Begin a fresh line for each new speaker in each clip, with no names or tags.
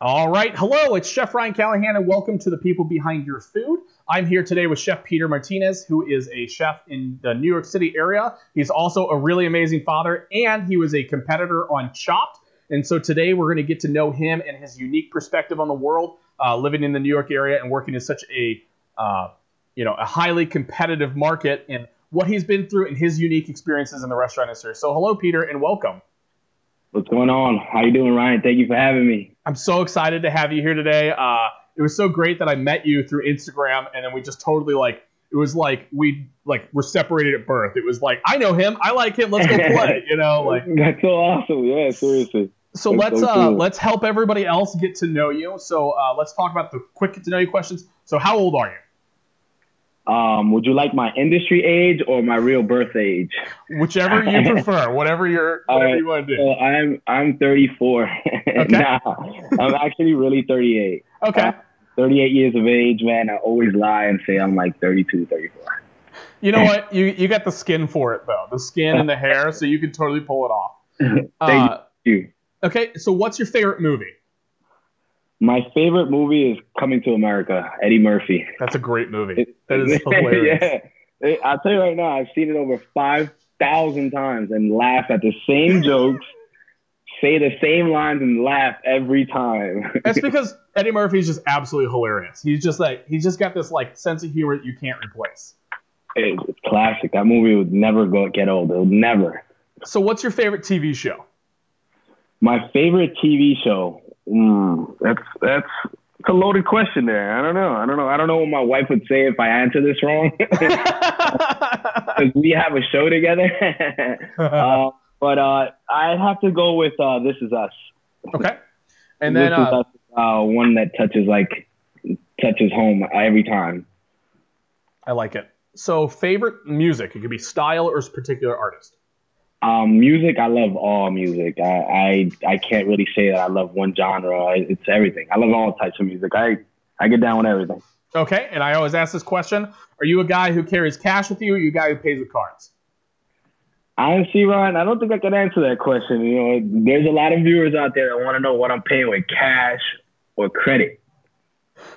All right. Hello, it's Chef Ryan Callahan, and welcome to the People Behind Your Food. I'm here today with Chef Peter Martinez, who is a chef in the New York City area. He's also a really amazing father, and he was a competitor on Chopped. And so today we're going to get to know him and his unique perspective on the world, uh, living in the New York area and working in such a, uh, you know, a highly competitive market, and what he's been through and his unique experiences in the restaurant industry. So, hello, Peter, and welcome.
What's going on? How you doing, Ryan? Thank you for having me.
I'm so excited to have you here today. Uh, it was so great that I met you through Instagram, and then we just totally like it was like we like were separated at birth. It was like I know him, I like him, let's go play. You know, like
that's so awesome. Yeah, seriously.
So
That's
let's
so
uh, let's help everybody else get to know you. So uh, let's talk about the quick get to know you questions. So how old are you?
Um, would you like my industry age or my real birth age?
Whichever you prefer, whatever you're whatever you want to do.
So I'm I'm 34. nah, I'm actually really 38.
Okay.
38 years of age, man. I always lie and say I'm like 32, 34.
You know what? You you got the skin for it though, the skin and the hair, so you can totally pull it off.
Thank
Uh,
you.
okay. So what's your favorite movie?
My favorite movie is Coming to America, Eddie Murphy.
That's a great movie. That is hilarious.
yeah. It- I'll tell you right now, I've seen it over 5,000 times and laugh at the same jokes, say the same lines, and laugh every time.
That's because Eddie Murphy is just absolutely hilarious. He's just like he's just got this like sense of humor that you can't replace.
It- it's classic. That movie would never go get old. It would never.
So what's your favorite TV show?
My favorite TV show. Mm, that's that's it's a loaded question there. I don't know. I don't know. I don't know what my wife would say if I answer this wrong. 'Cause we have a show together. uh, but uh, I have to go with uh, This Is Us.
okay. And then
this is
uh,
us, uh, one that touches like touches home every time.
I like it. So favorite music. It could be style or a particular artist.
Um, music, I love all music. I, I I can't really say that I love one genre. It's everything. I love all types of music. I I get down with everything.
Okay. And I always ask this question: Are you a guy who carries cash with you, or you a guy who pays with cards?
Honestly, Ryan, I don't think I can answer that question. You know, there's a lot of viewers out there that want to know what I'm paying with cash or credit.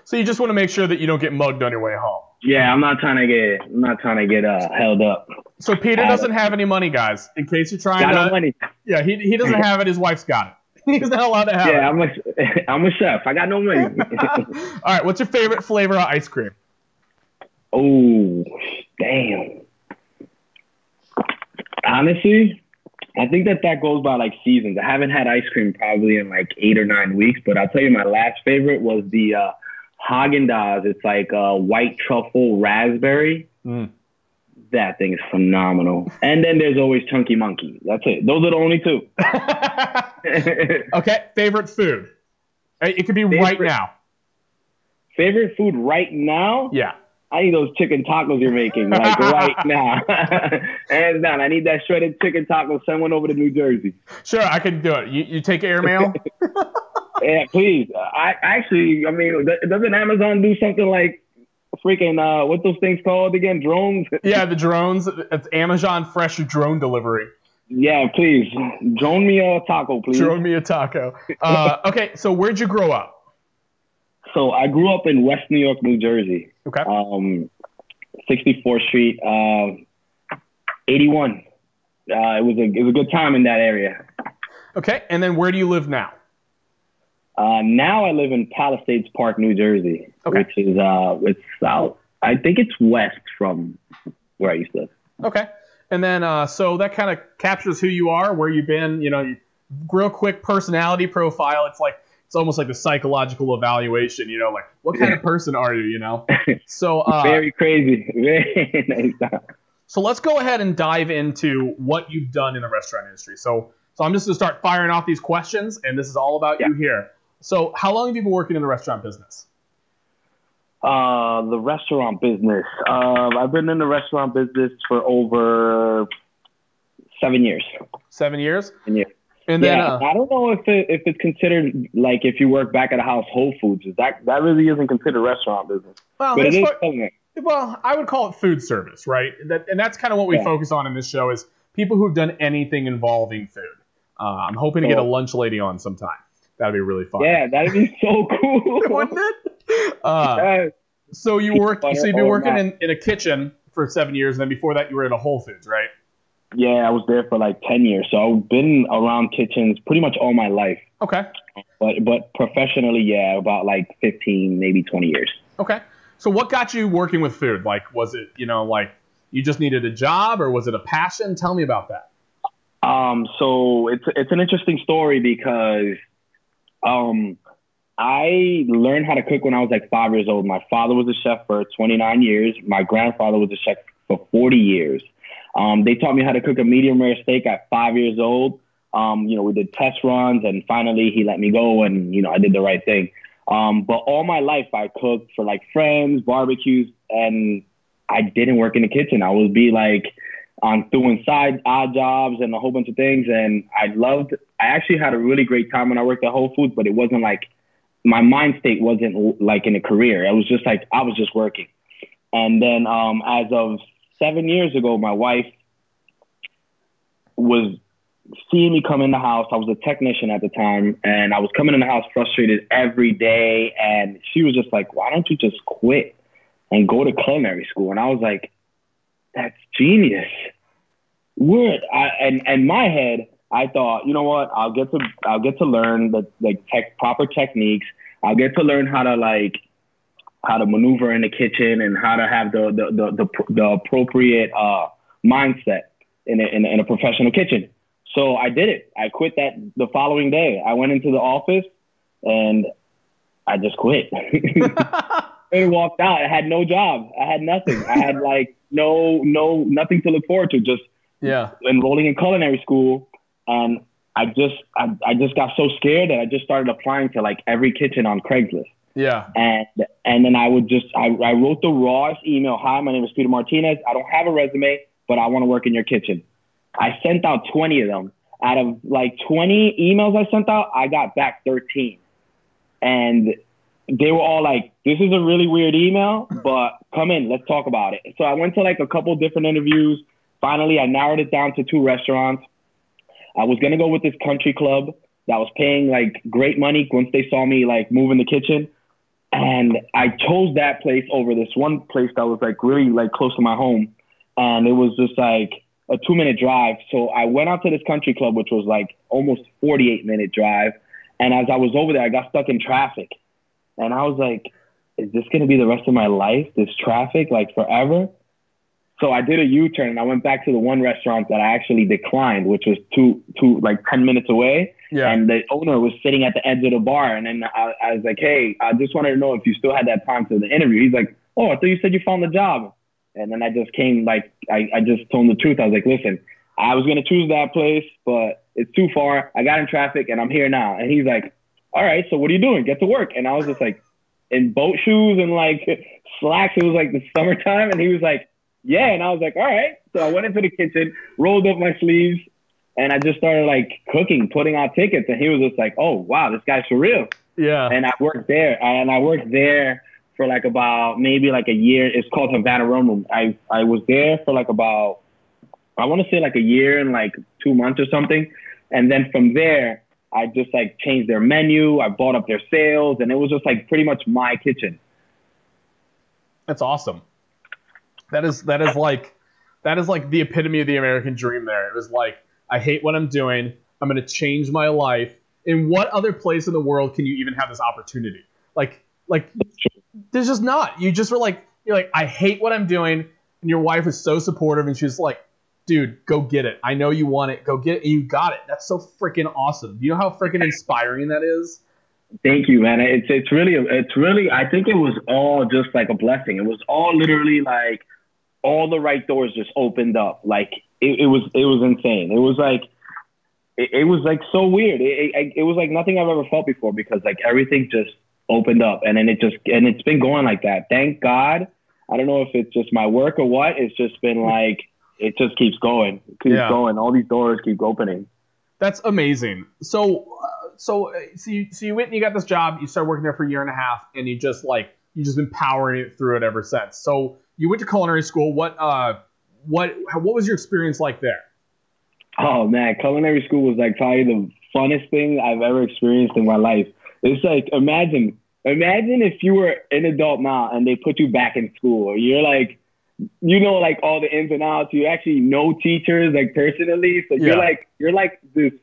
So you just want to make sure that you don't get mugged on your way home.
Yeah, I'm not trying to get I'm not trying to get uh, held up.
So Peter doesn't have any money, guys. In case you're trying
Got
to,
no money.
yeah, he, he doesn't have it. His wife's got it. He's not allowed to have
Yeah, I'm a I'm a chef. I got no money.
All right. What's your favorite flavor of ice cream?
Oh, damn. Honestly, I think that that goes by like seasons. I haven't had ice cream probably in like eight or nine weeks, but I'll tell you my last favorite was the uh, Haagen Dazs. It's like uh, white truffle raspberry.
Mm.
That thing is phenomenal. And then there's always Chunky Monkey. That's it. Those are the only two.
okay. Favorite food. It could be right now.
favorite food right now?
Yeah.
I need those chicken tacos you're making, like right now. Hands down. I need that shredded chicken taco. Send one over to New Jersey.
Sure, I can do it. You, you take airmail?
Yeah, please. I actually, I mean, doesn't Amazon do something like freaking uh, what those things called again? Drones?
yeah, the drones. It's Amazon Fresh drone delivery.
yeah, please. Drone me a taco, please.
Drone me a taco. Uh, okay, so where'd you grow up?
So I grew up in West New York, New Jersey.
Okay.
Um, 64th Street, uh, 81. Uh, it was a it was a good time in that area.
Okay, and then where do you live now?
Uh, now I live in Palisades Park, New Jersey,
Okay.
which is uh, it's south. I think it's west from where I used to live.
Okay. And then, uh, so that kind of captures who you are, where you've been, you know, real quick personality profile. It's like, it's almost like a psychological evaluation, you know, like what kind of person are you, you know? So, uh,
Very crazy. Very nice.
so let's go ahead and dive into what you've done in the restaurant industry. So, so I'm just going to start firing off these questions, and this is all about you here. So, how long have you been working in the restaurant business?
Uh, the restaurant business. Uh, I've been in the restaurant business for over seven years.
Seven years.
Seven years.
And then,
yeah,
uh,
I don't know if it, if it's considered like if you work back at a house Whole Foods. Is that that really isn't considered restaurant business,
well,
but
it's
is.
Well, I would call it food service, right? That, and that's kind of what we
Yeah.
focus on in this show is people who've done anything involving food. Uh, I'm hoping to get a lunch lady on sometime. That'd be really fun.
Yeah, that'd be so cool.
Wouldn't it? Uh, so you worked. So you've been working in, in a kitchen for seven years, and then before that, you were at a Whole Foods, right?
Yeah, I was there for like ten years. So I've been around kitchens pretty much all my life.
Okay.
But but professionally, yeah, about like fifteen, maybe twenty years.
Okay. So what got you working with food? Like, was it you know like you just needed a job, or was it a passion? Tell me about that.
Um. So it's it's an interesting story because, um, I learned how to cook when I was like five years old. My father was a chef for 29 years. My grandfather was a chef for 40 years. Um, they taught me how to cook a medium rare steak at five years old. Um, you know, we did test runs, and finally he let me go, and you know, I did the right thing. Um, but all my life, I cooked for like friends, barbecues, and I didn't work in the kitchen. I would be like on doing side odd jobs and a whole bunch of things, and I loved. I actually had a really great time when I worked at Whole Foods, but it wasn't like my mind state wasn't like in a career. It was just like I was just working. And then um, as of seven years ago, my wife was seeing me come in the house. I was a technician at the time, and I was coming in the house frustrated every day. And she was just like, "Why don't you just quit and go to culinary school?" And I was like, "That's genius." Word. I, and and my head, I thought, you know what? I'll get to I'll get to learn the like tech proper techniques. I'll get to learn how to like how to maneuver in the kitchen and how to have the the the, the, the appropriate uh, mindset in a, in a, in a professional kitchen. So I did it. I quit that the following day. I went into the office and I just quit. and walked out. I had no job. I had nothing. I had like no no nothing to look forward to. Just
yeah,
enrolling in culinary school, and I just I, I just got so scared that I just started applying to like every kitchen on Craigslist.
Yeah.
And and then I would just I, I wrote the rawest email. Hi, my name is Peter Martinez. I don't have a resume, but I want to work in your kitchen. I sent out 20 of them. Out of like 20 emails I sent out, I got back 13. And they were all like, this is a really weird email, but come in, let's talk about it. So I went to like a couple different interviews. Finally, I narrowed it down to two restaurants. I was to go with this country club that was paying like great money once they saw me like move in the kitchen. And I chose that place over this one place that was like really like close to my home. And it was just like a two minute drive. So I went out to this country club, which was like almost 48 minute drive. And as I was over there, I got stuck in traffic. And I was like, is this to be the rest of my life? This traffic, like forever? So I did a U-turn and I went back to the one restaurant that I actually declined, which was two, two, like 10 minutes away.
Yeah.
And the owner was sitting at the edge of the bar. And then I, I was like, hey, I just wanted to know if you still had that time for the interview. He's like, oh, I thought you said you found the job. And then I just came, like, I, I just told him the truth. I was like, listen, I was going to choose that place, but it's too far. I got in traffic and I'm here now. And he's like, all right, so what are you doing? Get to work. And I was just like, in boat shoes and like slacks. It was like the summertime. And he was like, yeah. And I was like, all right. So I went into the kitchen, rolled up my sleeves, and I just started like cooking, putting out tickets. And he was just like, oh, wow, this guy's for real.
Yeah.
And I worked there. And I worked there for like about maybe like a year. It's called Havana Rum Room. I, I was there for like about, I want to say like a year and like two months or something. And then from there, I just like changed their menu. I bought up their sales and it was just like pretty much my kitchen.
That's awesome. That is that is like that is like the epitome of the American dream there. It was like I hate what I'm doing. I'm to change my life. In what other place in the world can you even have this opportunity? Like like there's just not. You just were like you're like I hate what I'm doing and your wife is so supportive and she's like dude, go get it. I know you want it. Go get it. And you got it. That's so freaking awesome. Do you know how freaking inspiring that is?
Thank you, man. It's it's really it's really I think it was all just like a blessing. It was all literally like all the right doors just opened up. Like it, it was it was insane. It was like it, it was like so weird. It, it it was like nothing I've ever felt before because like everything just opened up and then it just and it's been going like that. Thank God. I don't know if it's just my work or what. It's just been like it just keeps going, it keeps
Yeah.
going. All these doors keep opening.
That's amazing. So, uh, so, uh, so you, so you went and you got this job. You started working there for a year and a half, and you just like you just been powering it through it ever since. So you went to culinary school. What, uh, what, how, what was your experience like there?
Oh man, culinary school was like probably the funnest thing I've ever experienced in my life. It's like imagine imagine if you were an adult now and they put you back in school. You're like you know like all the ins and outs. You actually know teachers like personally. So you're like you're like this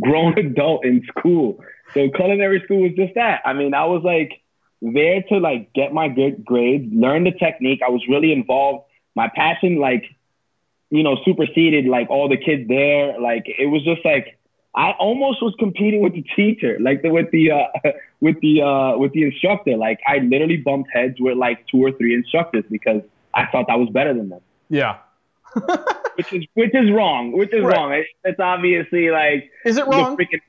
grown adult in school. So culinary school was just that. I mean, I was like there to like get my good grades, learn the technique. I was really involved. My passion like you know superseded like all the kids there. Like it was just like I almost was competing with the teacher, like the, with the uh, with the uh, with the instructor. Like I literally bumped heads with like two or three instructors because I thought I was better than them.
Yeah.
which is which is wrong. Which is right. wrong. It, it's obviously like
is it wrong?
Freaking,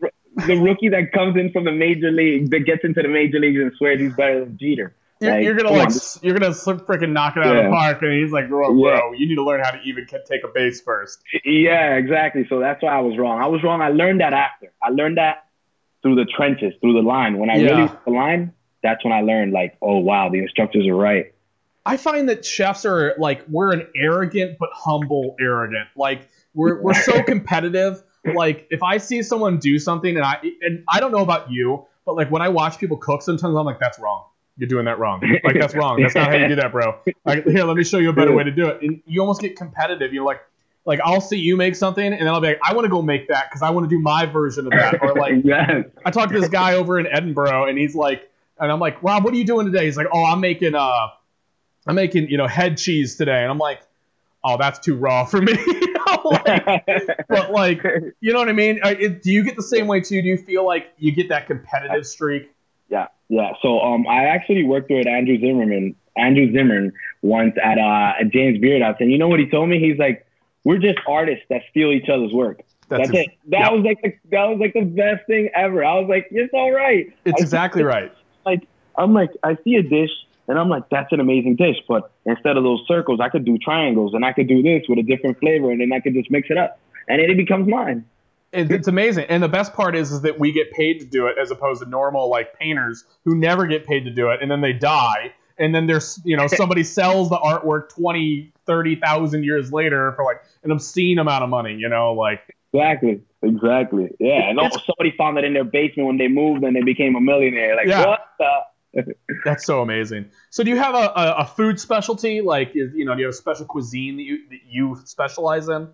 the rookie that comes in from the major league that gets into the major leagues and swears he's better than Jeter.
You're, like, you're gonna like on. you're gonna freaking knock it out yeah. of the park, and he's like, bro, bro, you need to learn how to even take a base first.
Yeah, exactly. So that's why I was wrong. I was wrong. I learned that after. I learned that through the trenches, through the line. When I yeah. really the line, that's when I learned like, oh wow, the instructors are right.
I find that chefs are like we're an arrogant but humble arrogant. Like we're we're so competitive. Like if I see someone do something and I and I don't know about you, but like when I watch people cook, sometimes I'm like, that's wrong you're doing that wrong. Like that's wrong. That's not how you do that, bro. Like, here, let me show you a better way to do it. And you almost get competitive. You're like, like I'll see you make something, and then I'll be like, I want to go make that because I want to do my version of that. Or like, yes. I talked to this guy over in Edinburgh, and he's like, and I'm like, Rob, what are you doing today? He's like, oh, I'm making uh, I'm making you know head cheese today, and I'm like, oh, that's too raw for me. like, but like, you know what I mean? Uh, do you get the same way too? Do you feel like you get that competitive streak?
Yeah, yeah. So um, I actually worked with Andrew Zimmerman, Andrew Zimmern, once at uh at James Beard House, and you know what he told me? He's like, "We're just artists that steal each other's work." That's, That's it. That yeah. was like the, that was like the best thing ever. I was like, "It's all right."
It's exactly right.
Like I'm like, I see a dish and I'm like, "That's an amazing dish," but instead of those circles, I could do triangles, and I could do this with a different flavor, and then I could just mix it up, and it becomes mine
it's amazing. And the best part is, is that we get paid to do it as opposed to normal like painters who never get paid to do it and then they die. And then there's, you know, somebody sells the artwork 20, 30,000 years later for like an obscene amount of money, you know, like.
Exactly. Exactly. Yeah. And also somebody found it in their basement when they moved and they became a millionaire. Like, yeah. what the?
That's so amazing. So, do you have a, a, a food specialty? Like, is, you know, do you have a special cuisine that you that you specialize in?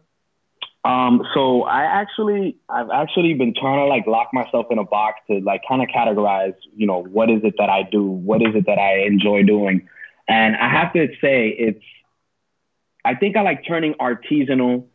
Um, so I actually, I've actually been trying to like lock myself in a box to like kind of categorize, you know, what is it that I do? What is it that I enjoy doing? And I have to say it's, I think I like turning artisanal,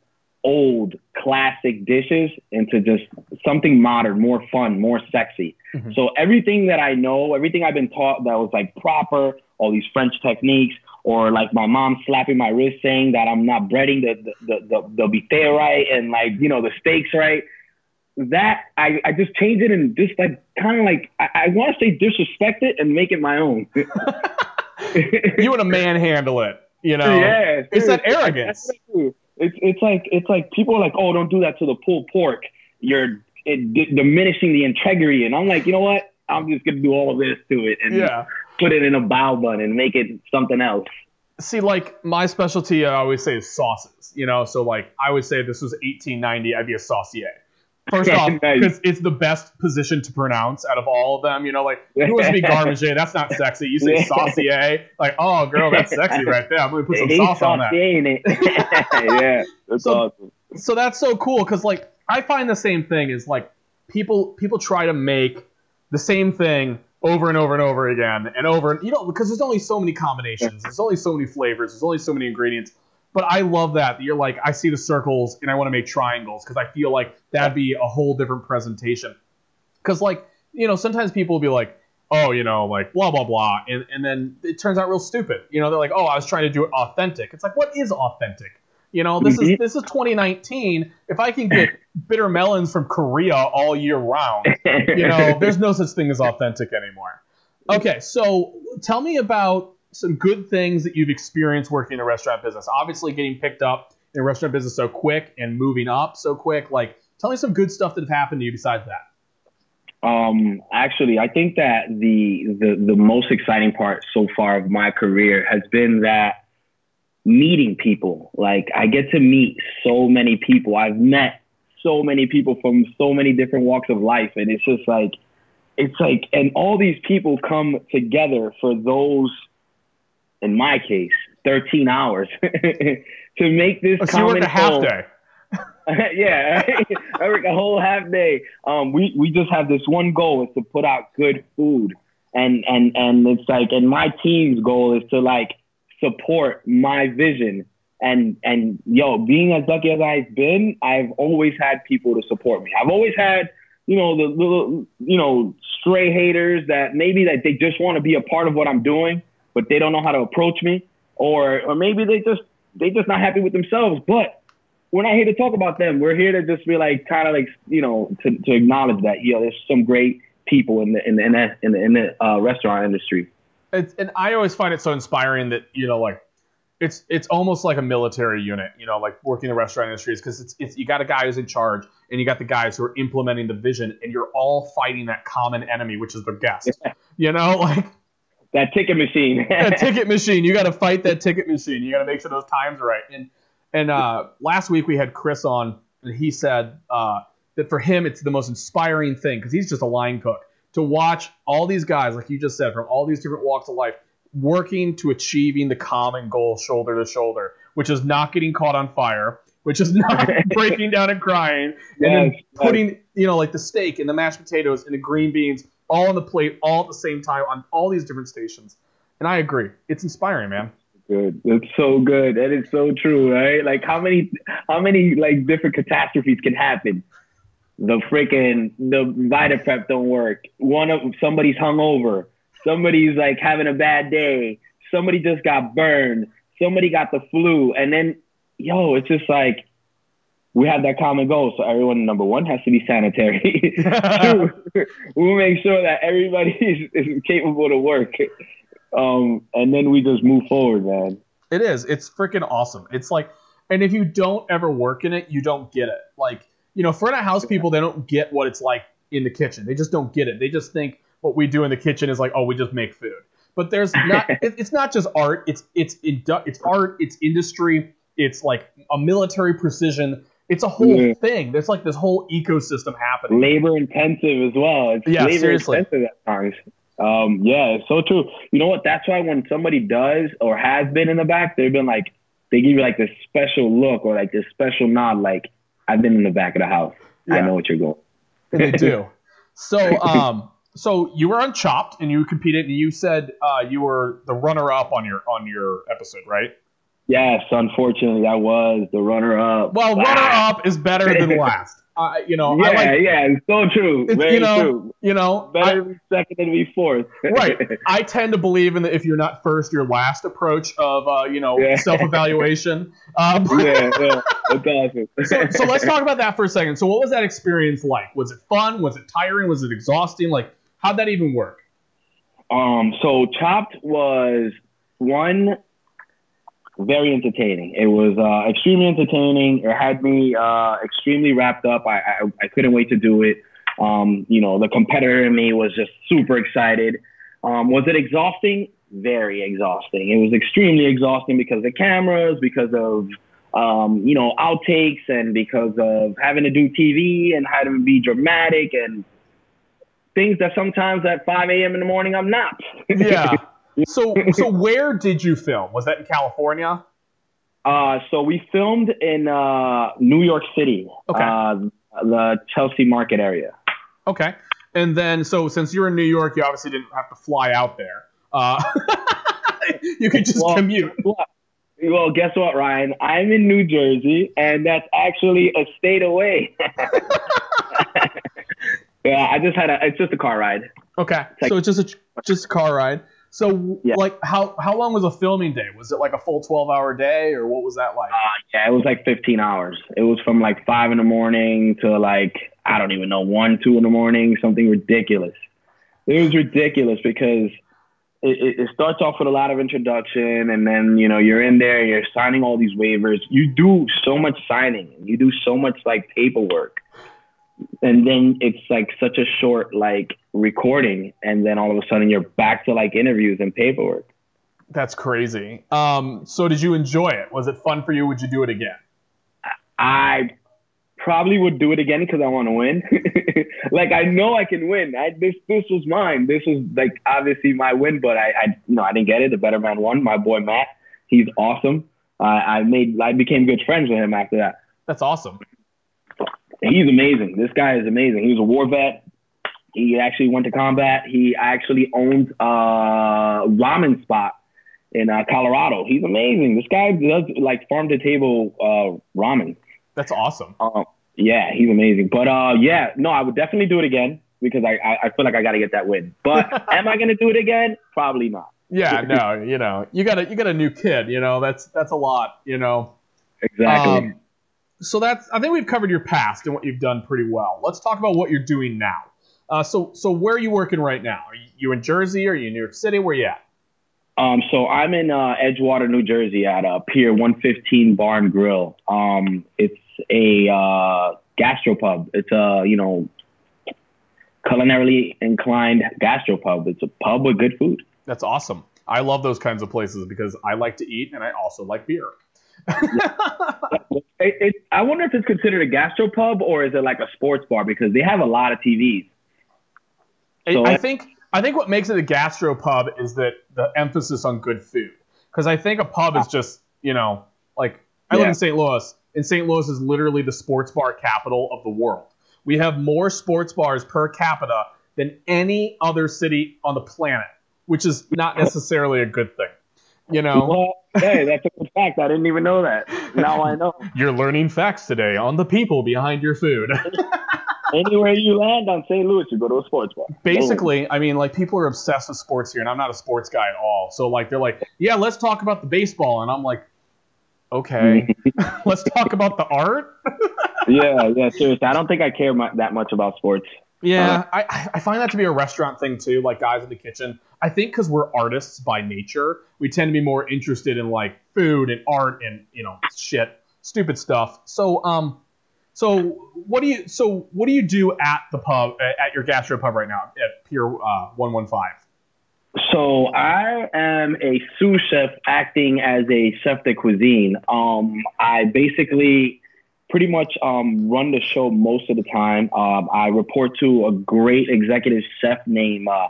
old, classic dishes into just something modern, more fun, more sexy. Mm-hmm. So everything that I know, everything I've been taught that was like proper, all these French techniques, or like my mom slapping my wrist saying that I'm not breading the the the, the, the right and like you know the steaks right. That I, I just change it and just like kind of like I, I want to say disrespect it and make it my own.
you want to manhandle it, you know?
Yeah,
it's that arrogance.
It's it's like it's like people are like, oh, don't do that to the pulled pork. You're it, diminishing the integrity, and I'm like, you know what? I'm just gonna do all of this to it, and yeah put it in a bao bun and make it something else.
See, like my specialty, I always say is sauces. You know, so like I would say if this was 1890, I'd be a saucier. First off, because it's the best position to pronounce out of all of them. You know, like you want to be garbage? Eh? That's not sexy. You say saucier, eh? like oh girl, that's sexy right there. I'm gonna put some sauce on that.
yeah, that's
so,
awesome.
So that's so cool because like I find the same thing is like people people try to make the same thing over and over and over again and over and you know because there's only so many combinations there's only so many flavors there's only so many ingredients but i love that, that you're like i see the circles and i want to make triangles because i feel like that'd be a whole different presentation because like you know sometimes people will be like oh you know like blah blah blah and, and then it turns out real stupid you know they're like oh i was trying to do it authentic it's like what is authentic you know, this is mm-hmm. this is 2019. If I can get bitter melons from Korea all year round, you know, there's no such thing as authentic anymore. Okay, so tell me about some good things that you've experienced working in the restaurant business. Obviously, getting picked up in the restaurant business so quick and moving up so quick. Like, tell me some good stuff that have happened to you besides that.
Um, actually, I think that the the the most exciting part so far of my career has been that meeting people. Like I get to meet so many people. I've met so many people from so many different walks of life, and it's just like it's like, and all these people come together for those, in my case, 13 hours to make this.
Oh, so you a half day.
yeah, I work a whole half day. Um, we we just have this one goal is to put out good food, and and and it's like, and my team's goal is to like support my vision. And and yo, being as lucky as I've been, I've always had people to support me. I've always had you know the little you know stray haters that maybe that they just want to be a part of what I'm doing, but they don't know how to approach me, or or maybe they just they just not happy with themselves. But we're not here to talk about them. We're here to just be like kind of like you know to, to acknowledge that you know there's some great people in the in the in the, in the, in the uh, restaurant industry.
It's, and I always find it so inspiring that you know like it's it's almost like a military unit, you know, like working in the restaurant industry is because it's, it's you got a guy who's in charge and you got the guys who are implementing the vision and you're all fighting that common enemy, which is the guest. you know, like
that ticket machine.
that ticket machine. You got to fight that ticket machine. You got to make sure those times are right. And and uh, last week we had Chris on, and he said uh, that for him it's the most inspiring thing because he's just a line cook to watch all these guys, like you just said, from all these different walks of life working to achieving the common goal shoulder to shoulder, which is not getting caught on fire, which is not breaking down and crying, and then putting, yes. you know, like the steak and the mashed potatoes and the green beans all on the plate all at the same time on all these different stations. And I agree. It's inspiring, man.
Good. It's so good. That is so true, right? Like how many how many like different catastrophes can happen? The freaking the Vitaprep don't work. One of somebody's hungover somebody's like having a bad day, somebody just got burned, somebody got the flu, and then yo, it's just like we have that common goal. So everyone, number one, has to be sanitary. Two, we'll make sure that everybody is, is capable to work. Um, and then we just move forward, man.
It is. It's freaking awesome. It's like, and if you don't ever work in it, you don't get it. Like, you know, front of house people, they don't get what it's like in the kitchen. They just don't get it. They just think, what we do in the kitchen is like, oh, we just make food. But there's not. it's not just art. It's it's it's art. It's industry. It's like a military precision. It's a whole yeah. thing. There's like this whole ecosystem happening.
Labor intensive as well. It's
yeah,
labor
seriously.
intensive at times. Um, yeah, it's so true. You know what? That's why when somebody does or has been in the back, they've been like, they give you like this special look or like this special nod, like I've been in the back of the house. Yeah. I know what you're going.
They do. So, um, so you were on Chopped and you competed, and you said uh, you were the runner-up on your on your episode, right?
Yes, unfortunately, I was the runner-up.
Well, runner-up is better than last. Uh, you know,
yeah,
like,
yeah, it's so true. It's, Very
you know,
true.
You know,
better I, to be second than to be fourth.
right. I tend to believe in the if you're not first, you're last approach of uh, you know yeah. self-evaluation. Um,
yeah, yeah, awesome.
so, so let's talk about that for a second. So, what was that experience like? Was it fun? Was it tiring? Was it exhausting? Like, How'd that even work?
Um, so Chopped was one very entertaining. It was uh, extremely entertaining. It had me uh, extremely wrapped up. I, I, I couldn't wait to do it. Um, you know, the competitor in me was just super excited. Um, was it exhausting? Very exhausting. It was extremely exhausting because of the cameras, because of um, you know outtakes, and because of having to do TV and having to be dramatic and things that sometimes at 5 a.m. in the morning I'm not.
yeah. So so where did you film? Was that in California?
Uh, so we filmed in uh, New York City.
Okay.
Uh, the Chelsea Market area.
Okay. And then, so since you're in New York, you obviously didn't have to fly out there. Uh, you could just well, commute.
Well, guess what, Ryan? I'm in New Jersey, and that's actually a state away. Yeah, I just had a. It's just a car ride.
Okay, it's like, so it's just a just a car ride. So yeah. like how how long was a filming day? Was it like a full twelve hour day or what was that like? Uh,
yeah, it was like fifteen hours. It was from like five in the morning to like I don't even know one two in the morning, something ridiculous. It was ridiculous because it, it starts off with a lot of introduction and then you know you're in there you're signing all these waivers. You do so much signing. You do so much like paperwork and then it's like such a short like recording and then all of a sudden you're back to like interviews and paperwork
that's crazy um so did you enjoy it was it fun for you would you do it again
i probably would do it again because I want to win. like I know I can win. I, this this was mine. This was like obviously my win, but I, I you know I didn't get it. The better man won. My boy Matt, he's awesome. Uh, I made I became good friends with him after that.
That's awesome.
He's amazing. This guy is amazing. He was a war vet. He actually went to combat. He actually owns a ramen spot in uh, Colorado. He's amazing. This guy does like farm to table uh, ramen.
That's awesome.
Um, yeah, he's amazing. But uh, yeah, no, I would definitely do it again because I, I, I feel like I got to get that win. But am I going to do it again? Probably not.
Yeah, no, you know, you got a you got a new kid. You know, that's that's a lot. You know.
Exactly. Um,
so that's I think we've covered your past and what you've done pretty well. Let's talk about what you're doing now. Uh, so so where are you working right now? Are you in Jersey? Are you in New York City? Where are you at?
Um, so I'm in uh, Edgewater, New Jersey, at uh, Pier 115 Bar and Grill. Um, it's a uh, gastropub. It's a you know culinarily inclined gastropub. It's a pub with good food.
That's awesome. I love those kinds of places because I like to eat and I also like beer.
it, it, I wonder if it's considered a gastropub or is it like a sports bar because they have a lot of TVs.
So, I think I think what makes it a gastropub is that the emphasis on good food. Because I think a pub is just you know like I yeah. live in St. Louis, and St. Louis is literally the sports bar capital of the world. We have more sports bars per capita than any other city on the planet, which is not necessarily a good thing. You know.
Well, hey, that's a good fact. I didn't even know that. Now I know.
You're learning facts today on the people behind your food.
Anywhere you land on St. Louis, you go to a sports bar.
Basically, I mean, like people are obsessed with sports here, and I'm not a sports guy at all. So like, they're like, "Yeah, let's talk about the baseball," and I'm like, "Okay, let's talk about the art."
yeah, yeah, seriously. I don't think I care my, that much about sports.
Yeah, uh, I, I find that to be a restaurant thing too. Like guys in the kitchen, I think because we're artists by nature, we tend to be more interested in like food and art and you know shit, stupid stuff. So um, so what do you so what do you do at the pub at your gastro pub right now at Pier uh, One One Five?
So I am a sous chef acting as a chef de cuisine. Um, I basically pretty much um, run the show most of the time. Um, I report to a great executive chef named uh,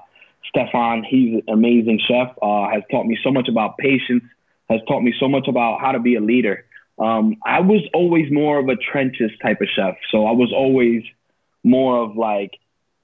Stefan. He's an amazing chef. Uh, has taught me so much about patience. Has taught me so much about how to be a leader. Um, I was always more of a trenches type of chef, so I was always more of like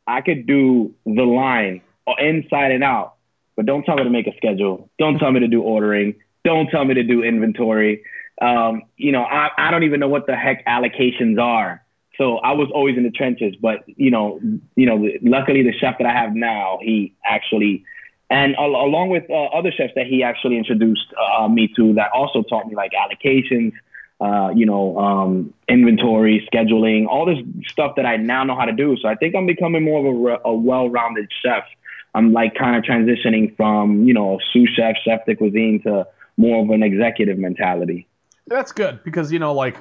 I could do the line inside and out, but don't tell me to make a schedule. Don't tell me to do ordering. Don't tell me to do inventory. Um, you know, I, I don't even know what the heck allocations are. So I was always in the trenches, but you know, you know, luckily the chef that I have now, he actually, and al- along with uh, other chefs that he actually introduced uh, me to, that also taught me like allocations, uh, you know, um, inventory, scheduling, all this stuff that I now know how to do. So I think I'm becoming more of a, a well-rounded chef. I'm like kind of transitioning from, you know, sous chef, chef de cuisine to more of an executive mentality.
That's good because you know, like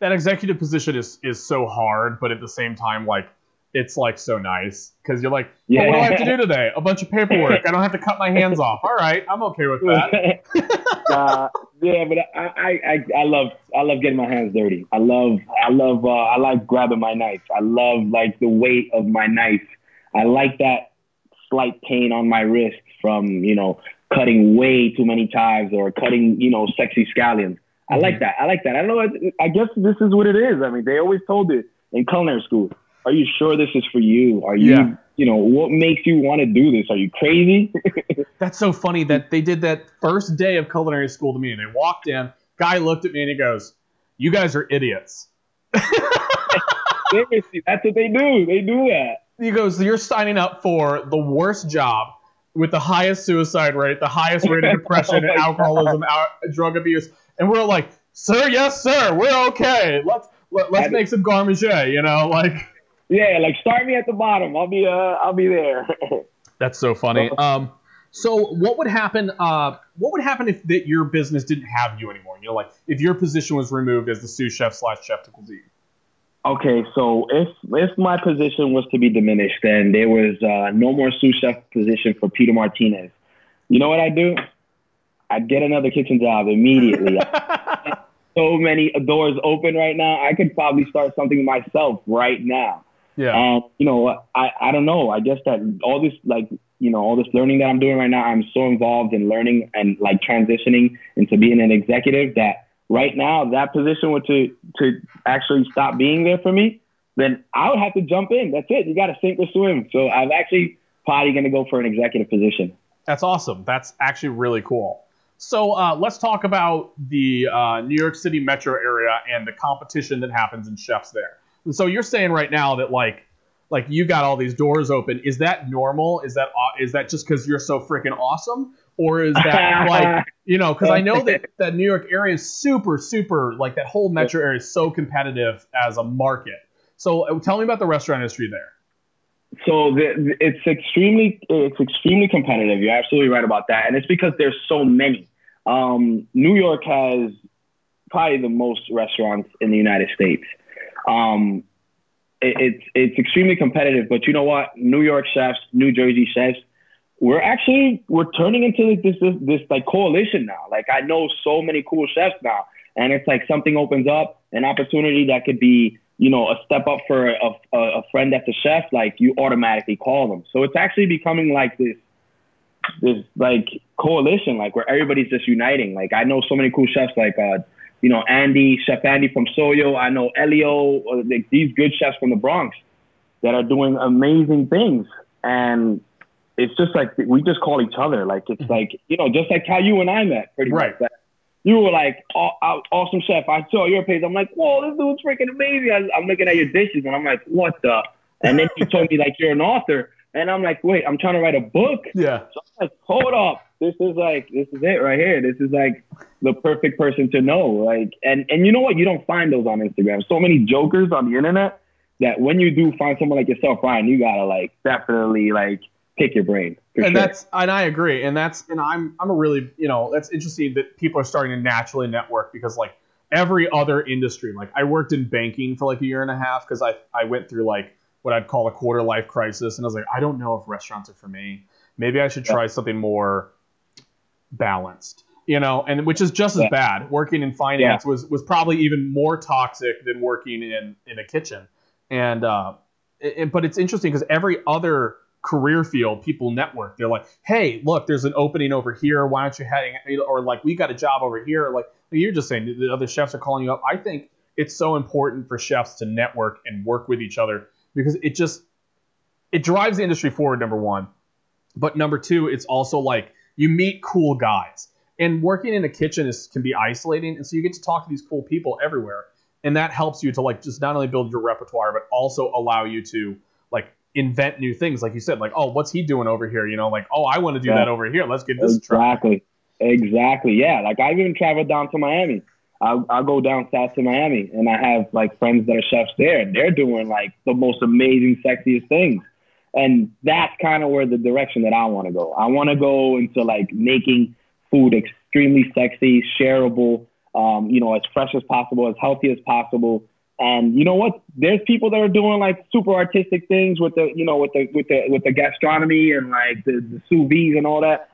that executive position is is so hard, but at the same time, like it's like so nice because you're like, yeah. what do I have to do today? A bunch of paperwork. I don't have to cut my hands off. All right, I'm okay with that.
uh, yeah, but I, I, I love I love getting my hands dirty. I love I love uh, I like grabbing my knife. I love like the weight of my knife. I like that slight pain on my wrist from you know cutting way too many chives or cutting, you know, sexy scallions. I like mm-hmm. that. I like that. I don't know. I guess this is what it is. I mean, they always told it in culinary school. Are you sure this is for you? Are you, yeah. you know, what makes you want to do this? Are you crazy?
That's so funny that they did that first day of culinary school to me. And they walked in, guy looked at me and he goes, "You guys are idiots."
Seriously, that's what they do. They do that.
He goes, "You're signing up for the worst job." with the highest suicide rate, the highest rate of oh depression oh alcoholism, drug abuse, and we're like, "Sir, yes, sir, we're okay. Let's let, us let us make some garmage, you know, like."
Yeah, like start me at the bottom. I'll be uh, I'll be there.
That's so funny. Um, so what would happen? Uh, what would happen if that your business didn't have you anymore? You know, like if your position was removed as the sous chef slash chef de cuisine.
Okay, so if if my position was to be diminished, then there was uh, no more sous chef position for Peter Martinez. You know what I do? I'd get another kitchen job immediately. so many doors open right now. I could probably start something myself right now.
Yeah.
And you know, I I don't know. I guess that all this like you know all this learning that I'm doing right now, I'm so involved in learning and like transitioning into being an executive that right now that position were to to actually stop being there for me, then I would have to jump in. That's it. You got to sink or swim. So I'm actually probably going to go for an executive position.
That's awesome. That's actually really cool. So uh, let's talk about the uh, New York City metro area and the competition that happens in chefs there. And so you're saying right now that like like you got all these doors open. Is that normal? Is that is that just because you're so freaking awesome, or is that like you know? Because I know that that New York area is super super like that whole metro area is so competitive as a market. So uh, tell me about the restaurant industry there.
So the, it's extremely it's extremely competitive. You're absolutely right about that, and it's because there's so many. Um, New York has probably the most restaurants in the United States. Um, it, it's it's extremely competitive, but you know what? New York chefs, New Jersey chefs, we're actually we're turning into this this, this like coalition now. Like I know so many cool chefs now, and it's like something opens up, an opportunity that could be you know a step up for a, a, a friend that's a chef. Like you automatically call them. So it's actually becoming like this this like coalition, like where everybody's just uniting. Like I know so many cool chefs, like uh, you know Andy, Chef Andy from Soyo. I know Elio, uh, like these good chefs from the Bronx that are doing amazing things, and it's just like we just call each other. Like it's mm-hmm. like you know, just like how you and I met, pretty right. much. That you were like, awesome chef. I saw your page. I'm like, whoa, this dude's freaking amazing. I, I'm looking at your dishes, and I'm like, what the? And then you told me like you're an author. And I'm like, wait, I'm trying to write a book.
Yeah.
So I'm like, hold up. This is like, this is it right here. This is like the perfect person to know. Like, and, and you know what? You don't find those on Instagram. So many jokers on the internet that when you do find someone like yourself, Ryan, you gotta like definitely like pick your brain.
And
sure.
that's, and I agree. And that's, and I'm, I'm a really, you know, that's interesting that people are starting to naturally network because like every other industry, like I worked in banking for like a year and a half because I, I went through like, what I'd call a quarter life crisis, and I was like, I don't know if restaurants are for me. Maybe I should try something more balanced, you know, and which is just as bad. Working in finance yeah. was was probably even more toxic than working in in a kitchen, and uh, it, but it's interesting because every other career field, people network. They're like, hey, look, there's an opening over here. Why aren't you heading? Or like, we got a job over here. Like you're just saying, the other chefs are calling you up. I think it's so important for chefs to network and work with each other because it just it drives the industry forward. Number one, but number two, it's also like you meet cool guys. And working in a kitchen is can be isolating, and so you get to talk to these cool people everywhere, and that helps you to like just not only build your repertoire, but also allow you to like invent new things. Like you said, like oh, what's he doing over here? You know, like oh, I want to do yeah. that over here. Let's get this.
Exactly. Exactly. Yeah. Like I've even traveled down to Miami I'll, I'll go down south to Miami and I have like friends that are chefs there and they're doing like the most amazing, sexiest things. And that's kind of where the direction that I want to go. I want to go into like making food extremely sexy, shareable, um, you know, as fresh as possible, as healthy as possible. And you know what? There's people that are doing like super artistic things with the, you know, with the with the with the gastronomy and like the, the sous vide and all that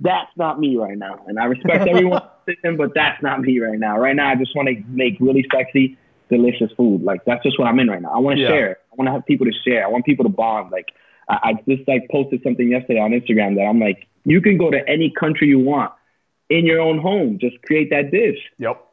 that's not me right now. And I respect everyone, but that's not me right now. Right now, I just want to make really sexy, delicious food. Like that's just what I'm in right now. I want to yeah. share. I want to have people to share. I want people to bond. Like I, I just like posted something yesterday on Instagram that I'm like, you can go to any country you want in your own home. Just create that dish.
Yep.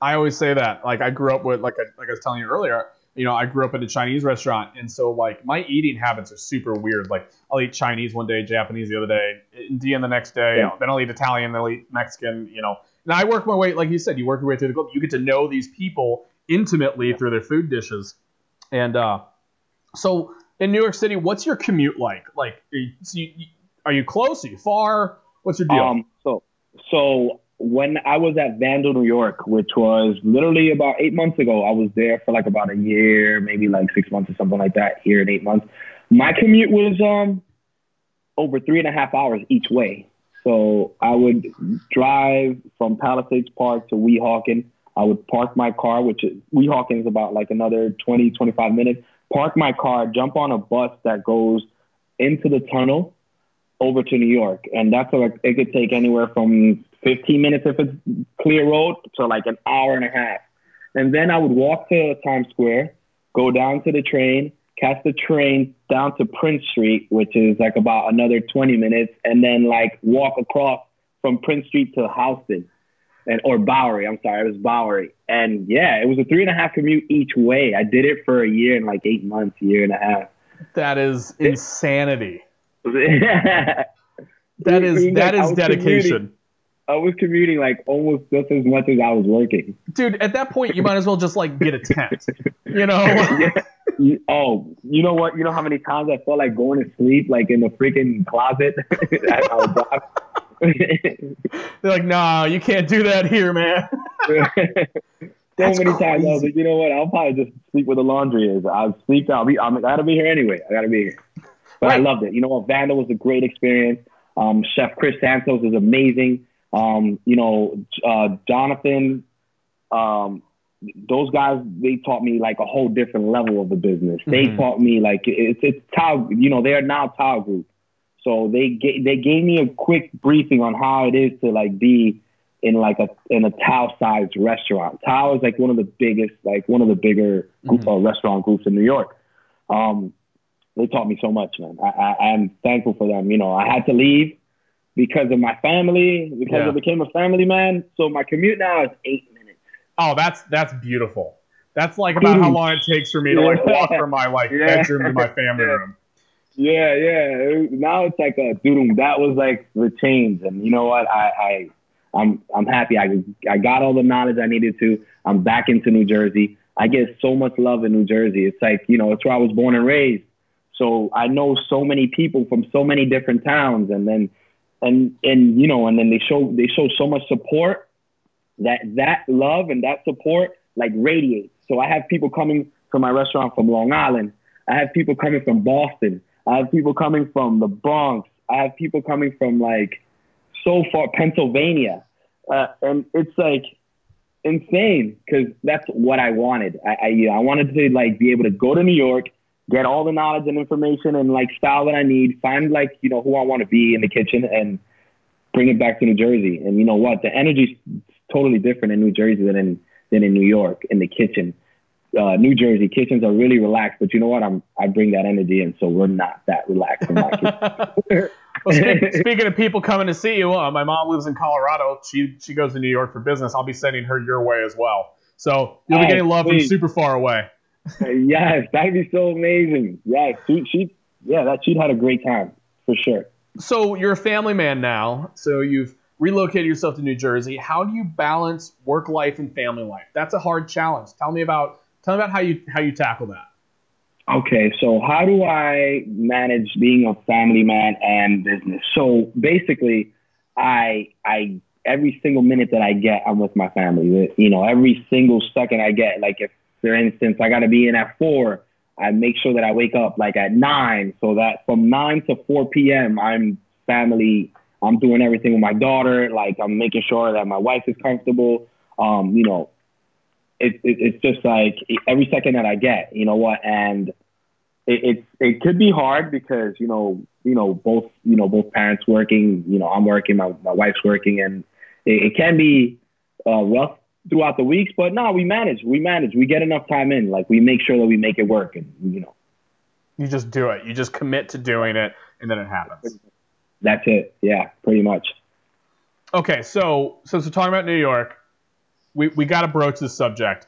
I always say that. Like I grew up with, like I, like I was telling you earlier, you know, I grew up in a Chinese restaurant, and so like my eating habits are super weird. Like I'll eat Chinese one day, Japanese the other day, Indian the next day, yeah. then I'll eat Italian, then I'll eat Mexican. You know, and I work my way, like you said, you work your way through the globe. You get to know these people intimately through their food dishes, and uh, so in New York City, what's your commute like? Like, are you, are you close? Are you far? What's your deal?
Um, so so when I was at Vandal, New York, which was literally about eight months ago, I was there for like about a year, maybe like six months or something like that, here in eight months. My commute was um over three and a half hours each way. So I would drive from Palisades Park to Weehawken. I would park my car, which Weehawken is about like another 20, 25 minutes. Park my car, jump on a bus that goes into the tunnel over to New York. And that's like, it could take anywhere from 15 minutes if it's clear road to like an hour and a half. And then I would walk to Times Square, go down to the train, catch the train down to Prince Street, which is like about another 20 minutes, and then like walk across from Prince Street to Houston and or Bowery. I'm sorry, it was Bowery. And yeah, it was a three and a half commute each way. I did it for a year and like eight months, year and a half.
That is insanity. that is that is dedication.
I was commuting like almost just as much as I was working.
Dude, at that point, you might as well just like get a tent. You know?
yeah. Oh, you know what? You know how many times I felt like going to sleep like in the freaking closet
They're like, nah, you can't do that here, man.
so That's many crazy. times I was like, you know what? I'll probably just sleep where the laundry is. I'll sleep. I'll be. I'm, I gotta be here anyway. I gotta be here. But right. I loved it. You know what? Vandal was a great experience. Um, Chef Chris Santos is amazing. Um, you know, uh, Jonathan. Um, those guys, they taught me like a whole different level of the business. Mm-hmm. They taught me like it's it's Tao. You know, they are now Tao Group. So they gave, they gave me a quick briefing on how it is to like be in like a in a Tao sized restaurant. Tao is like one of the biggest, like one of the bigger group, mm-hmm. uh, restaurant groups in New York. Um, they taught me so much, man. I, I, I'm thankful for them. You know, I had to leave because of my family, because yeah. I became a family man. So my commute now is eight minutes.
Oh, that's that's beautiful. That's like about how long it takes for me to like walk from my like yeah. bedroom to my family room.
Yeah, yeah. Now it's like a dude. That was like the change, and you know what? I, I, I'm, I'm happy. I, I got all the knowledge I needed to. I'm back into New Jersey. I get so much love in New Jersey. It's like you know, it's where I was born and raised. So I know so many people from so many different towns, and then, and and you know, and then they show they show so much support that that love and that support like radiates. So I have people coming from my restaurant from Long Island. I have people coming from Boston. I have people coming from the Bronx. I have people coming from like so far Pennsylvania, uh, and it's like insane because that's what I wanted. I, I, I wanted to like be able to go to New York, get all the knowledge and information and like style that I need, find like you know who I want to be in the kitchen, and bring it back to New Jersey. And you know what? The energy's totally different in New Jersey than in than in New York in the kitchen uh, New Jersey kitchens are really relaxed, but you know what? I'm I bring that energy in, so we're not that relaxed in my kitchen.
well, speak, speaking of people coming to see you, uh, my mom lives in Colorado. She she goes to New York for business. I'll be sending her your way as well. So you'll be getting love from super far away.
Yes, that'd be so amazing. Yes, she, she yeah, that she'd had a great time for sure.
So you're a family man now. So you've relocated yourself to New Jersey. How do you balance work life and family life? That's a hard challenge. Tell me about Tell me about how you how you tackle that.
Okay, so how do I manage being a family man and business? So basically, I I every single minute that I get, I'm with my family. You know, every single second I get, like if for instance I got to be in at four, I make sure that I wake up like at nine, so that from nine to four p.m. I'm family. I'm doing everything with my daughter. Like I'm making sure that my wife is comfortable. Um, you know, it, it, it's just like every second that I get, you know what, and it, it it could be hard because you know you know both you know both parents working, you know I'm working, my my wife's working, and it, it can be uh, rough throughout the weeks, but no, we manage, we manage, we get enough time in, like we make sure that we make it work, and you know.
You just do it. You just commit to doing it, and then it happens.
That's it. Yeah, pretty much.
Okay, so so so talking about New York, we, we got to broach this subject.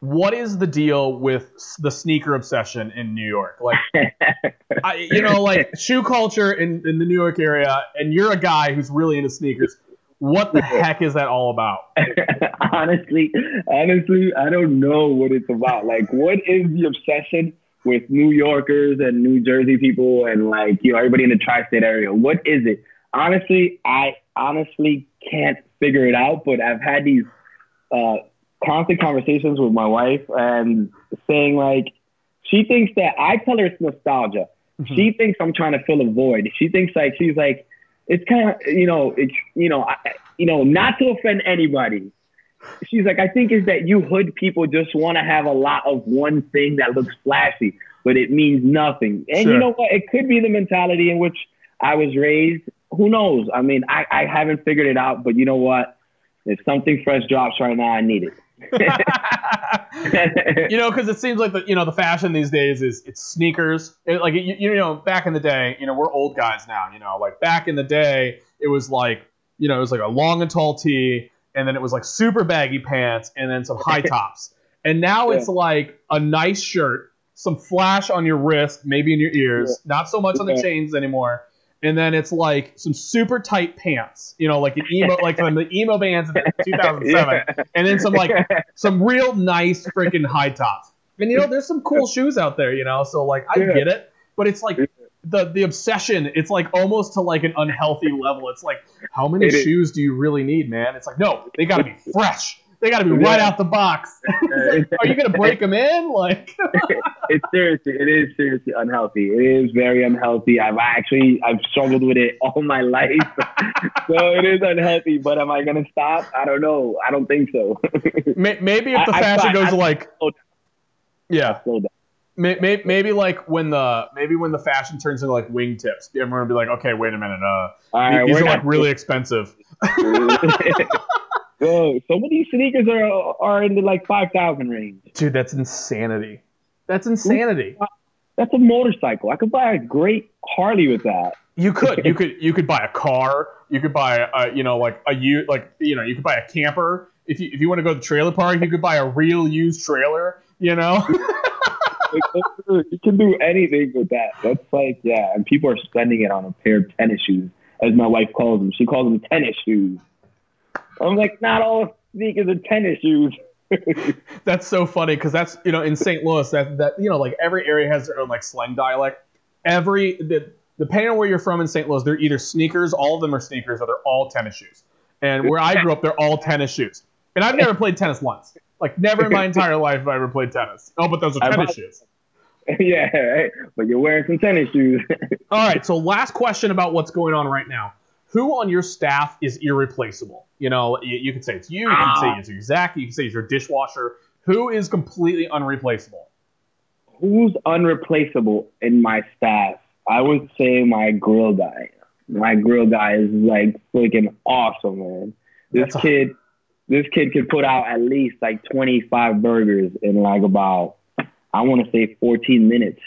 What is the deal with the sneaker obsession in New York? Like, I, you know, like shoe culture in, in the New York area, and you're a guy who's really into sneakers. What the heck is that all about?
honestly, honestly, I don't know what it's about. Like, what is the obsession with New Yorkers and New Jersey people and like you know everybody in the tri-state area? What is it? Honestly, I honestly can't figure it out, but I've had these uh, constant conversations with my wife and saying like she thinks that I tell her it's nostalgia. Mm-hmm. She thinks I'm trying to fill a void. She thinks like she's like it's kind of you know it's you know I, you know not to offend anybody. She's like I think is that you hood people just want to have a lot of one thing that looks flashy, but it means nothing. And sure. you know what? It could be the mentality in which I was raised who knows? I mean, I, I haven't figured it out, but you know what? If something fresh drops right now, I need it.
you know, because it seems like the you know the fashion these days is it's sneakers. It, like you, you know, back in the day, you know, we're old guys now. You know, like back in the day, it was like you know, it was like a long and tall tee, and then it was like super baggy pants, and then some high tops. And now it's like a nice shirt, some flash on your wrist, maybe in your ears, yeah. not so much on the chains anymore. And then it's like some super tight pants, you know, like an emo, like from the emo bands in 2007, yeah. and then some like some real nice freaking high tops. And you know, there's some cool shoes out there, you know, so like I yeah. get it, but it's like the the obsession it's like almost to like an unhealthy level it's like how many it shoes is. do you really need man it's like no they got to be fresh they got to be yeah. right out the box. Like, are you gonna break them in? Like
it's seriously it is seriously unhealthy. It is very unhealthy. I've actually i've struggled with it all my life. So it is unhealthy but am i gonna stop? I don't know. I don't think so.
Maybe if the I, fashion I, goes I, like yeah. Maybe, maybe like when the maybe when the fashion turns into like wingtips, everyone will be like, okay, wait a minute, uh, right, these are like really expensive.
Bro, some of these sneakers are are in the like five thousand range.
Dude, that's insanity. That's insanity.
That's a motorcycle. I could buy a great Harley with that.
You could, you could, you could buy a car. You could buy, a, you know, like a you, like you know, you could buy a camper. If you if you want to go to the trailer park, you could buy a real used trailer. You know.
you can do anything with that. That's like, yeah, and people are spending it on a pair of tennis shoes, as my wife calls them. She calls them tennis shoes. I'm like, not all sneakers are tennis shoes.
that's so funny because that's you know in St. Louis that that you know like every area has their own like slang dialect. Every the, depending on where you're from in St. Louis, they're either sneakers, all of them are sneakers, or they're all tennis shoes. And where I grew up, they're all tennis shoes. And I've never played tennis once. Like never in my entire life have I ever played tennis. Oh, but those are tennis shoes.
Yeah, but you're wearing some tennis shoes.
All right. So last question about what's going on right now. Who on your staff is irreplaceable? You know, you, you could say it's you. You can say ah. it's your Zach. You can say it's your dishwasher. Who is completely unreplaceable?
Who's unreplaceable in my staff? I would say my grill guy. My grill guy is like freaking awesome, man. This That's kid. A- this kid could put out at least like 25 burgers in like about, I want to say 14 minutes.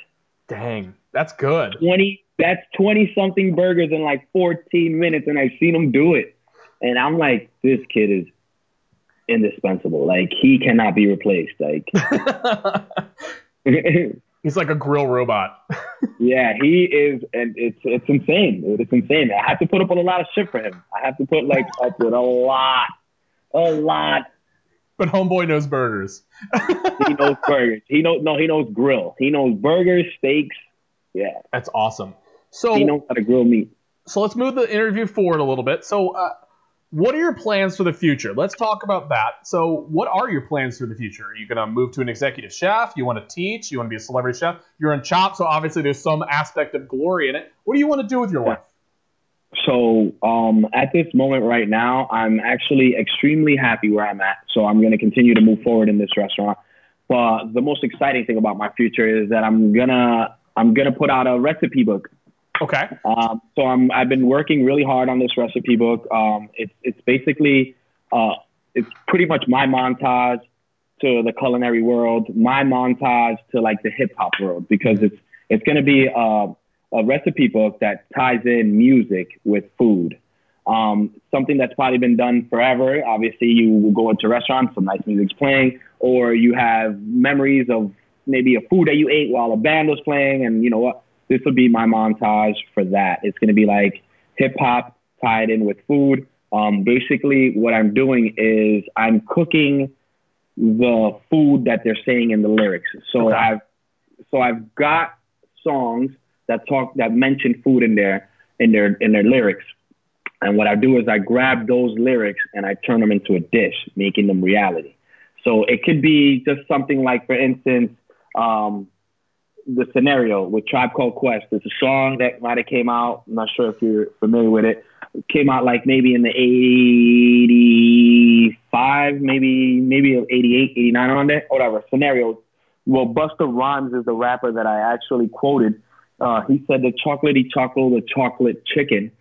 Dang, that's good.
20, that's 20 something burgers in like 14 minutes, and I've seen him do it. And I'm like, this kid is indispensable. Like he cannot be replaced. Like
he's like a grill robot.
yeah, he is, and it's it's insane. It's insane. I have to put up with a lot of shit for him. I have to put like up with a lot a lot.
But homeboy knows burgers.
he knows burgers. He knows no. He knows grill. He knows burgers, steaks. Yeah,
that's awesome. So
he knows how to grill meat.
So let's move the interview forward a little bit. So, uh, what are your plans for the future? Let's talk about that. So, what are your plans for the future? Are you going to move to an executive chef? You want to teach? You want to be a celebrity chef? You're in Chop, so obviously there's some aspect of glory in it. What do you want to do with your life?
So um, at this moment right now, I'm actually extremely happy where I'm at. So I'm going to continue to move forward in this restaurant. But the most exciting thing about my future is that I'm gonna I'm gonna put out a recipe book.
Okay.
Um, so I'm I've been working really hard on this recipe book. Um, it's it's basically uh, it's pretty much my montage to the culinary world, my montage to like the hip hop world because it's it's gonna be uh, a recipe book that ties in music with food. Um, something that's probably been done forever. Obviously, you will go into restaurants, some nice music's playing, or you have memories of maybe a food that you ate while a band was playing. And you know what? This will be my montage for that. It's going to be like hip hop tied in with food. Um, basically, what I'm doing is I'm cooking the food that they're saying in the lyrics. So okay. I've so I've got songs that talk that mention food in their in their in their lyrics. And what I do is I grab those lyrics and I turn them into a dish, making them reality. So it could be just something like, for instance, um, the scenario with Tribe Called Quest. It's a song that might have came out. I'm not sure if you're familiar with it. it came out like maybe in the 85, maybe maybe 88, 89 on there, whatever. Scenario. Well, Busta Rhymes is the rapper that I actually quoted uh, he said the chocolatey chocolate, the chocolate chicken.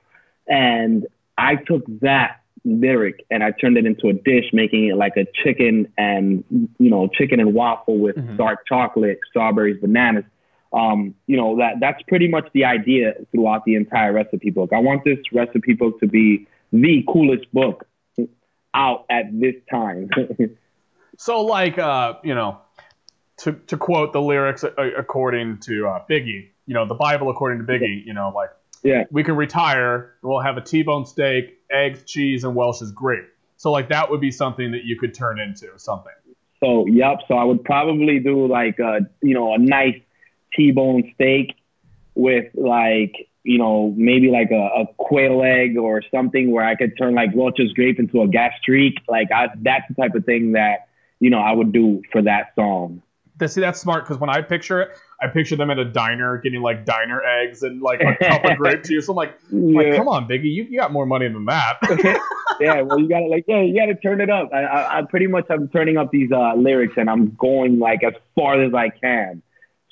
And I took that lyric and I turned it into a dish, making it like a chicken and you know chicken and waffle with
Mhm.
dark chocolate, strawberries, bananas. Um, you know that that's pretty much the idea throughout the entire recipe book. I want this recipe book to be the coolest book out at this time.
So, like, uh, you know, to, to quote the lyrics a- according to uh, Biggie, you know, the Bible according to Biggie, you know, like,
yeah,
we can retire, we'll have a T-bone steak, eggs, cheese, and Welch's grape. So, like, that would be something that you could turn into something.
So yep. So I would probably do like a you know a nice T-bone steak with like you know maybe like a, a quail egg or something where I could turn like Welch's grape into a gastrique. Like I, that's the type of thing that you know I would do for that song.
See, that's smart because when I picture it, I picture them at a diner getting like diner eggs and like a cup of grape juice. I'm like, like, come on, Biggie, you, you got more money than that.
yeah, well, you gotta like, yeah, you gotta turn it up. I, I, I pretty much I'm turning up these uh, lyrics and I'm going like as far as I can.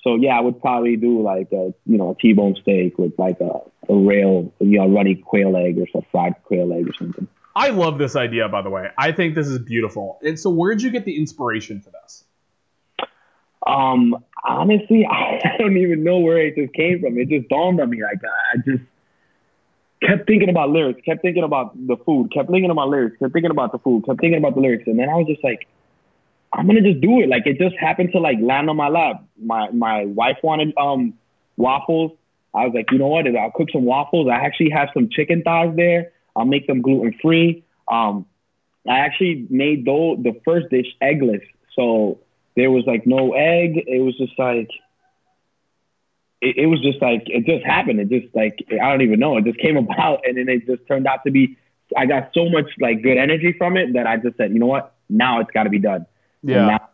So yeah, I would probably do like a you know a T-bone steak with like a, a rail, you know, runny quail egg or some fried quail egg or something.
I love this idea, by the way. I think this is beautiful. And so, where'd you get the inspiration for this?
Um, honestly, I don't even know where it just came from. It just dawned on me. Like I just kept thinking about lyrics, kept thinking about the food, kept thinking about lyrics, kept thinking about the food, kept thinking about the lyrics, and then I was just like, I'm gonna just do it. Like it just happened to like land on my lap. My my wife wanted um waffles. I was like, you know what? I'll cook some waffles. I actually have some chicken thighs there. I'll make them gluten free. Um, I actually made though the first dish eggless. So there was like no egg. It was just like it, it was just like it just happened. It just like I don't even know. It just came about, and then it just turned out to be. I got so much like good energy from it that I just said, you know what? Now it's got to be done. And now-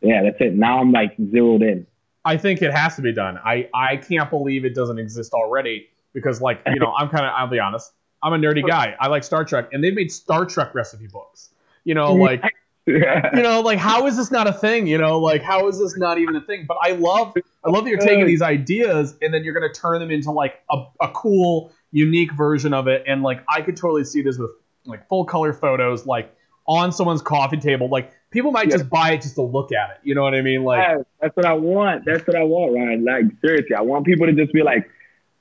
yeah, that's it. Now I'm like zeroed in.
I think it has to be done. I, I can't believe it doesn't exist already because, like, you know, I'm kind of, I'll be honest, I'm a nerdy guy. I like Star Trek, and they've made Star Trek recipe books. You know, like,
Yeah.
you know, like, how is this not a thing? You know, like, how is this not even a thing? But I love, I love that you're taking these ideas and then you're going to turn them into like a, a cool, unique version of it. And like, I could totally see this with like full color photos, like on someone's coffee table. Like, people might
Yeah.
just buy it just to look at it. You know what I mean? Like,
that's what I want. That's what I want, Ryan. Like seriously, I want people to just be like,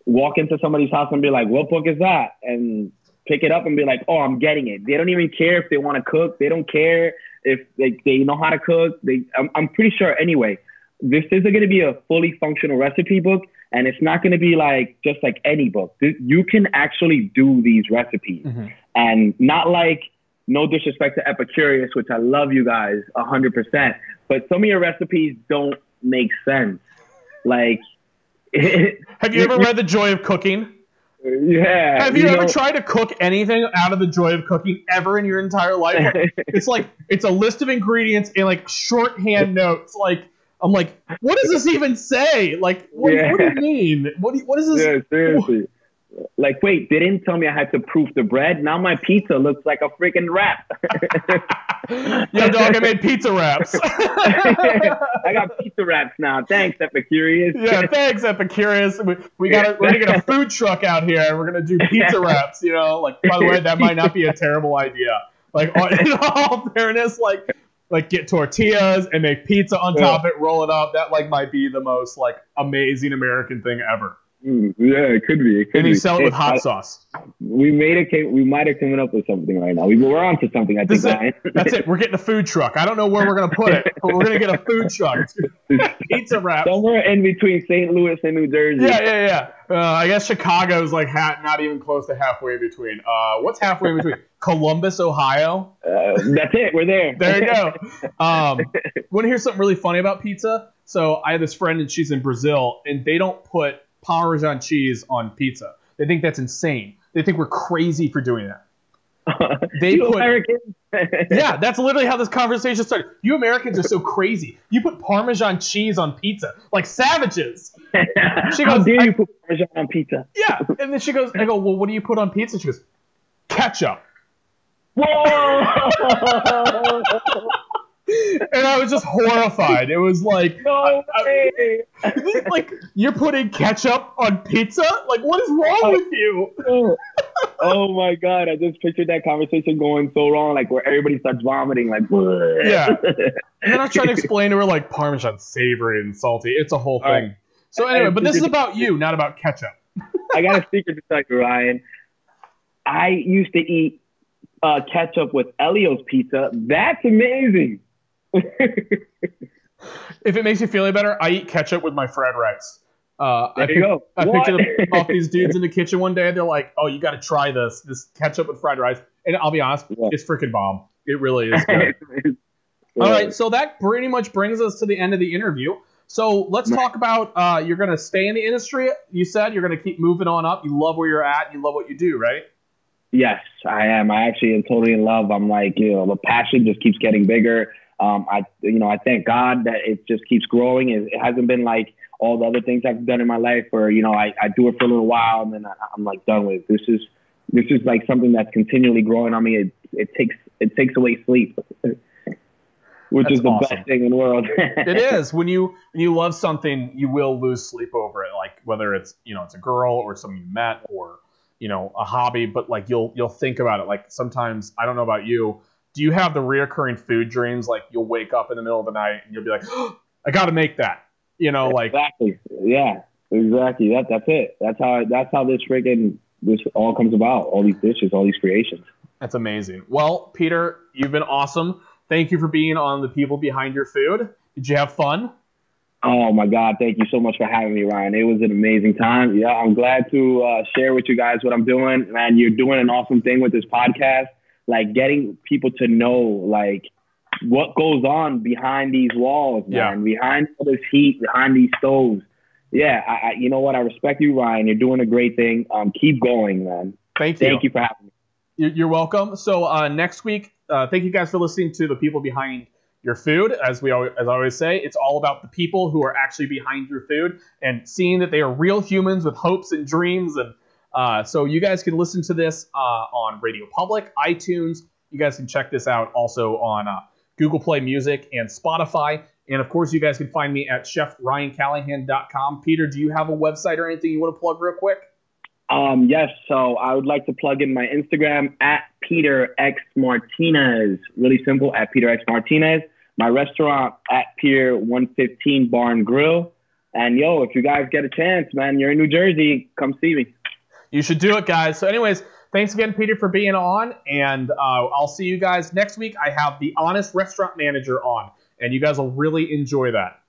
walk into somebody's house and be like, "What book is that?" and pick it up and be like, "Oh, I'm getting it." They don't even care if they want to cook. They don't care if they, they know how to cook. They, I'm, I'm pretty sure anyway. This isn't going to be a fully functional recipe book, and it's not going to be like just like any book. You can actually do these recipes
Mhm.
and not like no disrespect to Epicurious, which I love you guys hundred percent, but some of your recipes don't make sense. Like,
have you ever read The Joy of Cooking?
yeah.
Have you, ever
know-
tried to cook anything out of the joy of cooking ever in your entire life? it's like it's a list of ingredients and like shorthand notes. Like I'm like, what does this even say? Like, what, what do you mean? What do you, what is this?
yeah, seriously. Like, wait, they didn't tell me I had to proof the bread. Now my pizza looks like a freaking wrap.
Yo, dog, I made pizza wraps.
I got pizza wraps now. Thanks, Epicurious.
yeah, thanks, Epicurious. We, we got we're gonna get a food truck out here and we're gonna do pizza wraps. You know, like by the way, that might not be a terrible idea. Like in all fairness, like like get tortillas and make pizza on top of it, roll it up. That like might be the most like amazing American thing ever.
Mm, yeah, it could be. It could
And you
be.
sell it with
I-
hot sauce.
we made a we might have come up with something right now. We, we're on to something. I think.
it. That's it. We're getting a food truck. I don't know where we're gonna put it, but we're gonna get a food truck. Pizza wrap.
Somewhere in between St. Louis and New Jersey.
Yeah, yeah, yeah. Uh, I guess Chicago's like ha- not even close to halfway between. Uh, what's halfway in between? Columbus, Ohio.
Uh, that's it. We're there.
There you go. Um, Want to hear something really funny about pizza? So I have this friend and she's in Brazil, and they don't put Parmesan cheese on pizza. They think that's insane. They think we're crazy for doing that. They
you
put-
Americans.
Yeah, that's literally how this conversation started. You Americans are so crazy. You put Parmesan cheese on pizza like savages. She
How
goes,
dare
I-
you put Parmesan on pizza?
Yeah, and then she goes, I go, well, what do you put on pizza? She goes, ketchup.
Whoa!
And I was just horrified. It was like,
no way!
like you're putting ketchup on pizza? Like, what is wrong with you?
oh my god, I just pictured that conversation going so wrong, like where everybody starts vomiting, like
yeah. And then I trying to explain to her like Parmesan savory and salty. It's a whole thing. Right. So anyway, but this is about you, not about ketchup.
I got a secret to tell you, Ryan. I used to eat uh, ketchup with Elio's pizza. That's amazing.
if it makes you feel any better, I eat ketchup with my fried rice.
Uh, I, picked,
I picked it up off these dudes in the kitchen one day. They're like, "Oh, you got to try this. This ketchup with fried rice." And I'll be honest, yeah. it's freaking bomb. It really is good. All right, so that pretty much brings us to the end of the interview. So let's talk about uh, you're going to stay in the industry. You said you're going to keep moving on up. You love where you're at. You love what you do, right?
Yes, I am. I actually am totally in love. I'm like, you know, the passion just keeps getting bigger. Um, I, you know, I thank God that it just keeps growing. It, it hasn't been like all the other things I've done in my life where, you know, I, I do it for a little while and then I, I'm like done with it. This is, this is like something that's continually growing on me. It, it takes, it takes away sleep, which that's is the awesome. best thing in the world.
it is when you, when you love something, you will lose sleep over it. Like whether it's, you know, it's a girl or someone you met or, you know a hobby, but like you'll you'll think about it. Like sometimes I don't know about you. Do you have the reoccurring food dreams? Like you'll wake up in the middle of the night and you'll be like, oh, I got to make that. You know, like
exactly. Yeah, exactly. That that's it. That's how that's how this freaking this all comes about. All these dishes, all these creations.
That's amazing. Well, Peter, you've been awesome. Thank you for being on the people behind your food. Did you have fun?
Oh my God! Thank you so much for having me, Ryan. It was an amazing time. Yeah, I'm glad to uh, share with you guys what I'm doing. Man, you're doing an awesome thing with this podcast, like getting people to know like what goes on behind these walls, man. Yeah. Behind all this heat, behind these stoves. Yeah, I, I, you know what? I respect you, Ryan. You're doing a great thing. Um, keep going, man.
Thank you.
Thank you for having me.
You're welcome. So uh, next week, uh, thank you guys for listening to the people behind your food. As we always, as I always say, it's all about the people who are actually behind your food and seeing that they are real humans with hopes and dreams. And uh, so you guys can listen to this uh, on Radio Public, iTunes. You guys can check this out also on uh, Google Play Music and Spotify. And of course, you guys can find me at chefryancallahan.com. Peter, do you have a website or anything you want to plug real quick?
Um, yes, so I would like to plug in my Instagram at Peter X Martinez. Really simple at Peter X Martinez. My restaurant at Pier 115 Bar and Grill. And yo, if you guys get a chance, man, you're in New Jersey, come see me.
You should do it, guys. So, anyways, thanks again, Peter, for being on. And uh, I'll see you guys next week. I have the Honest Restaurant Manager on, and you guys will really enjoy that.